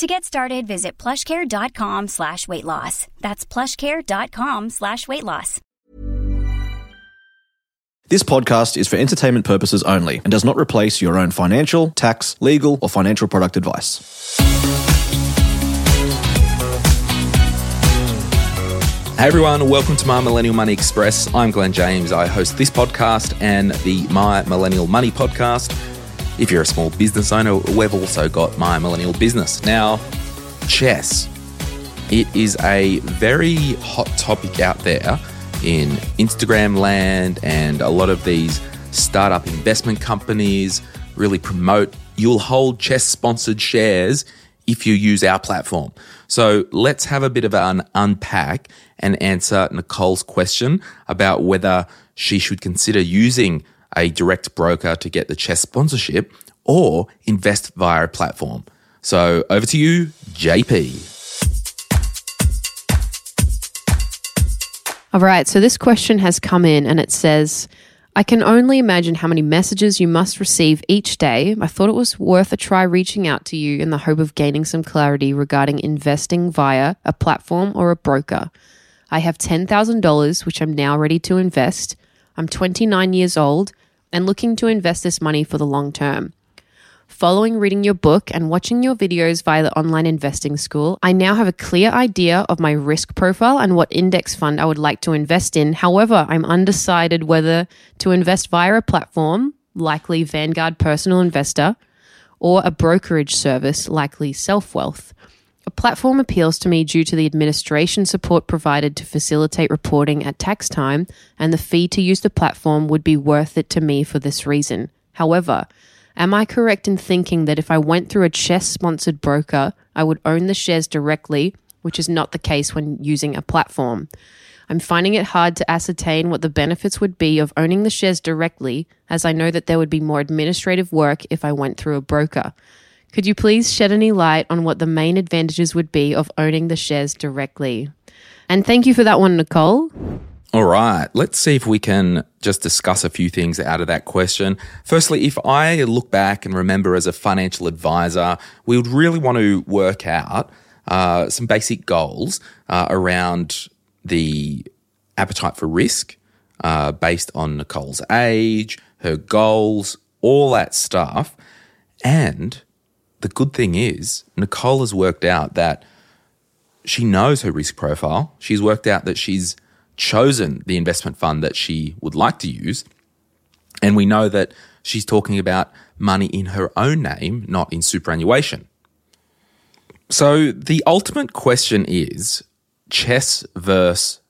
To get started, visit plushcare.com slash weight loss. That's plushcare.com slash weight loss. This podcast is for entertainment purposes only and does not replace your own financial, tax, legal, or financial product advice. Hey everyone, welcome to My Millennial Money Express. I'm Glen James. I host this podcast and the My Millennial Money podcast. If you're a small business owner, we've also got My Millennial Business. Now, chess. It is a very hot topic out there in Instagram land, and a lot of these startup investment companies really promote you'll hold chess sponsored shares if you use our platform. So let's have a bit of an unpack and answer Nicole's question about whether she should consider using a direct broker to get the chess sponsorship or invest via a platform. So over to you, JP. All right, so this question has come in and it says, I can only imagine how many messages you must receive each day. I thought it was worth a try reaching out to you in the hope of gaining some clarity regarding investing via a platform or a broker. I have $10,000, which I'm now ready to invest. I'm 29 years old and looking to invest this money for the long term. Following reading your book and watching your videos via the online investing school, I now have a clear idea of my risk profile and what index fund I would like to invest in. However, I'm undecided whether to invest via a platform, likely Vanguard Personal Investor, or a brokerage service, likely Self Wealth. A platform appeals to me due to the administration support provided to facilitate reporting at tax time, and the fee to use the platform would be worth it to me for this reason. However, Am I correct in thinking that if I went through a chess sponsored broker, I would own the shares directly, which is not the case when using a platform? I'm finding it hard to ascertain what the benefits would be of owning the shares directly, as I know that there would be more administrative work if I went through a broker. Could you please shed any light on what the main advantages would be of owning the shares directly? And thank you for that one, Nicole. All right, let's see if we can just discuss a few things out of that question. Firstly, if I look back and remember as a financial advisor, we would really want to work out uh, some basic goals uh, around the appetite for risk uh, based on Nicole's age, her goals, all that stuff. And the good thing is, Nicole has worked out that she knows her risk profile. She's worked out that she's chosen the investment fund that she would like to use. And we know that she's talking about money in her own name, not in superannuation. So the ultimate question is chess versus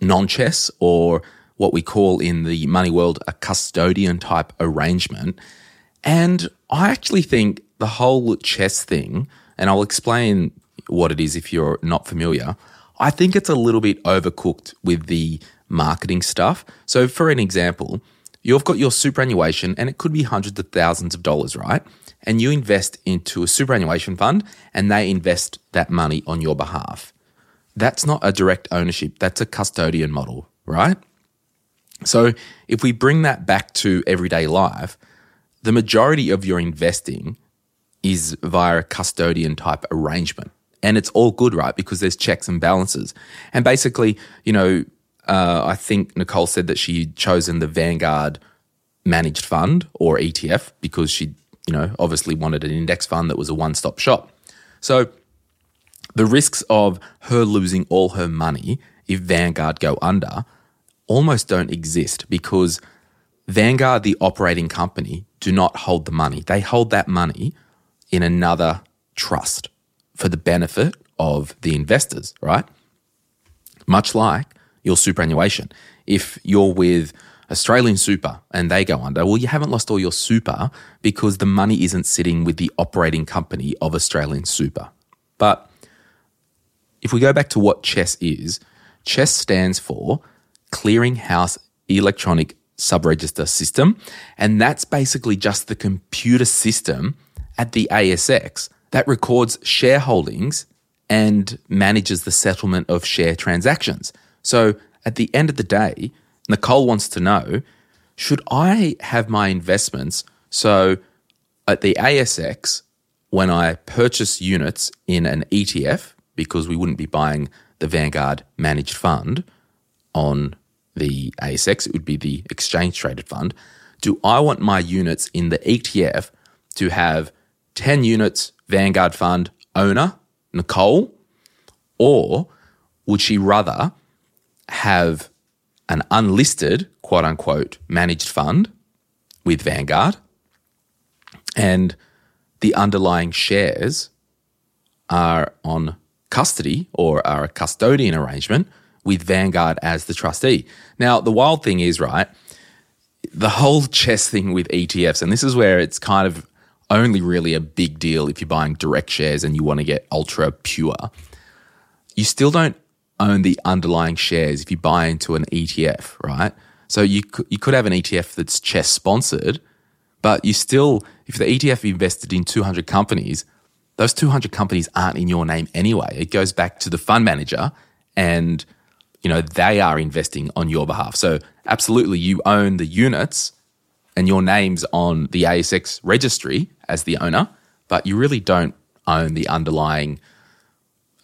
non chess, or what we call in the money world a custodian type arrangement. And I actually think the whole chess thing, and I'll explain what it is if you're not familiar. I think it's a little bit overcooked with the marketing stuff. So, for an example, you've got your superannuation and it could be hundreds of thousands of dollars, right? And you invest into a superannuation fund and they invest that money on your behalf. That's not a direct ownership, that's a custodian model, right? So, if we bring that back to everyday life, the majority of your investing is via a custodian type arrangement and it's all good, right? Because there's checks and balances. And basically, you know, uh, I think Nicole said that she'd chosen the Vanguard managed fund or ETF because she, you know, obviously wanted an index fund that was a one stop shop. So the risks of her losing all her money if Vanguard go under almost don't exist because Vanguard, the operating company, do not hold the money. They hold that money in another trust for the benefit of the investors, right? Much like your superannuation. If you're with Australian Super and they go under, well, you haven't lost all your super because the money isn't sitting with the operating company of Australian Super. But if we go back to what CHESS is, CHESS stands for clearinghouse electronic subregister system. And that's basically just the computer system at the ASX that records shareholdings and manages the settlement of share transactions. So at the end of the day, Nicole wants to know should I have my investments so at the ASX, when I purchase units in an ETF, because we wouldn't be buying the Vanguard managed fund on the ASX, it would be the exchange traded fund. Do I want my units in the ETF to have 10 units Vanguard fund owner, Nicole, or would she rather have an unlisted, quote unquote, managed fund with Vanguard and the underlying shares are on custody or are a custodian arrangement with Vanguard as the trustee. Now, the wild thing is, right, the whole CHESS thing with ETFs, and this is where it's kind of only really a big deal if you're buying direct shares and you want to get ultra pure. You still don't own the underlying shares if you buy into an ETF, right? So you you could have an ETF that's CHESS sponsored, but you still, if the ETF invested in 200 companies, those 200 companies aren't in your name anyway. It goes back to the fund manager and you know they are investing on your behalf. So absolutely you own the units and your name's on the ASX registry as the owner, but you really don't own the underlying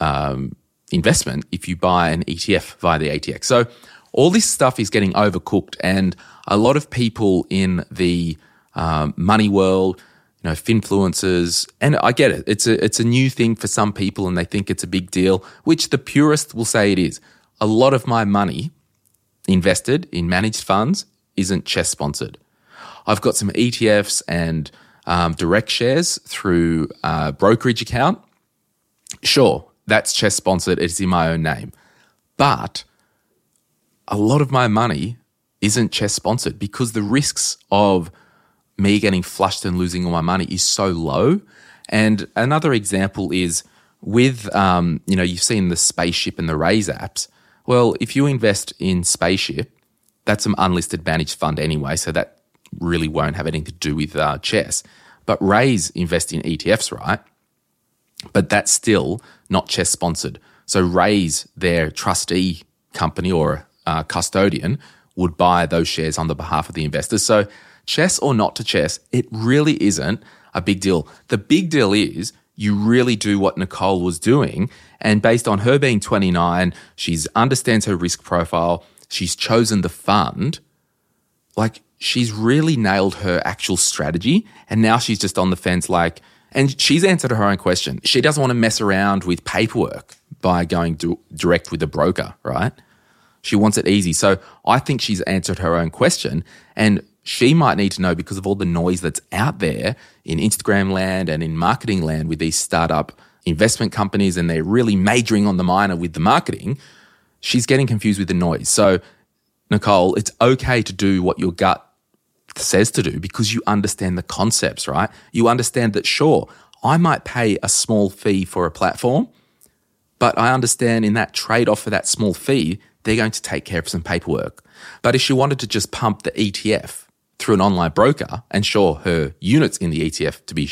um, investment if you buy an ETF via the ASX. So all this stuff is getting overcooked, and a lot of people in the um, money world, you know, finfluencers, and I get it. It's a it's a new thing for some people, and they think it's a big deal, which the purist will say it is. A lot of my money invested in managed funds isn't CHESS sponsored. I've got some ETFs and um, direct shares through a brokerage account. Sure, that's CHESS sponsored. It's in my own name. But a lot of my money isn't CHESS sponsored because the risks of me getting flushed and losing all my money is so low. And another example is with, um, you know, you've seen the Spaceship and the Raiz apps. Well, if you invest in Spaceship, that's an unlisted managed fund anyway, so that really won't have anything to do with uh, chess. But Raiz invest in ETFs, right? But that's still not chess sponsored. So Raiz, their trustee company or uh, custodian, would buy those shares on the behalf of the investors. So chess or not to chess, it really isn't a big deal. The big deal is you really do what Nicole was doing. And based on her being 29, she understands her risk profile. She's chosen the fund. Like she's really nailed her actual strategy. And now she's just on the fence, like, and she's answered her own question. She doesn't want to mess around with paperwork by going do, direct with a broker, right? She wants it easy. So I think she's answered her own question. And she might need to know because of all the noise that's out there in Instagram land and in marketing land with these startup investment companies and they're really majoring on the minor with the marketing. She's getting confused with the noise. So, Nicole, it's okay to do what your gut says to do because you understand the concepts, right? You understand that, sure, I might pay a small fee for a platform, but I understand in that trade off for that small fee, they're going to take care of some paperwork. But if she wanted to just pump the ETF through an online broker and sure her units in the ETF to be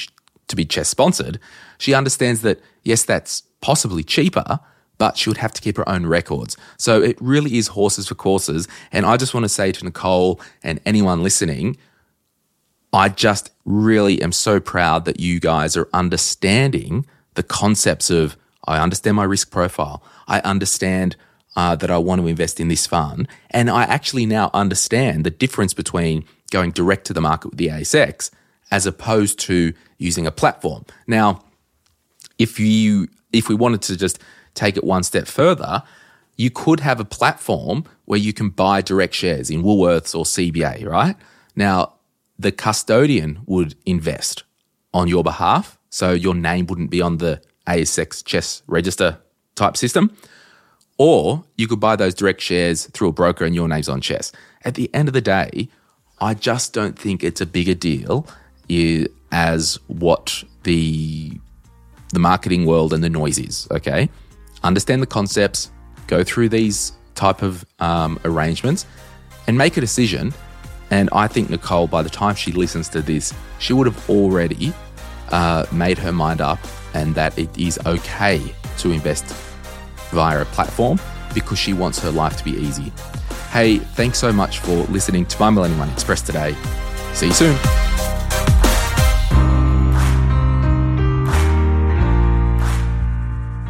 to be chess sponsored, she understands that yes, that's possibly cheaper, but she would have to keep her own records. So it really is horses for courses. And I just want to say to Nicole and anyone listening, I just really am so proud that you guys are understanding the concepts of I understand my risk profile. I understand uh, that I want to invest in this fund. And I actually now understand the difference between going direct to the market with the ASX as opposed to using a platform. Now, if you if we wanted to just take it one step further, you could have a platform where you can buy direct shares in Woolworths or CBA, right? Now, the custodian would invest on your behalf. So your name wouldn't be on the ASX chess register type system. Or you could buy those direct shares through a broker and your name's on chess. At the end of the day, I just don't think it's a bigger deal as what the the marketing world and the noise is, okay? understand the concepts, go through these type of um, arrangements and make a decision. And I think Nicole, by the time she listens to this, she would have already uh, made her mind up and that it is okay to invest via a platform because she wants her life to be easy. Hey, thanks so much for listening to my Millennial Money Express today. See you soon.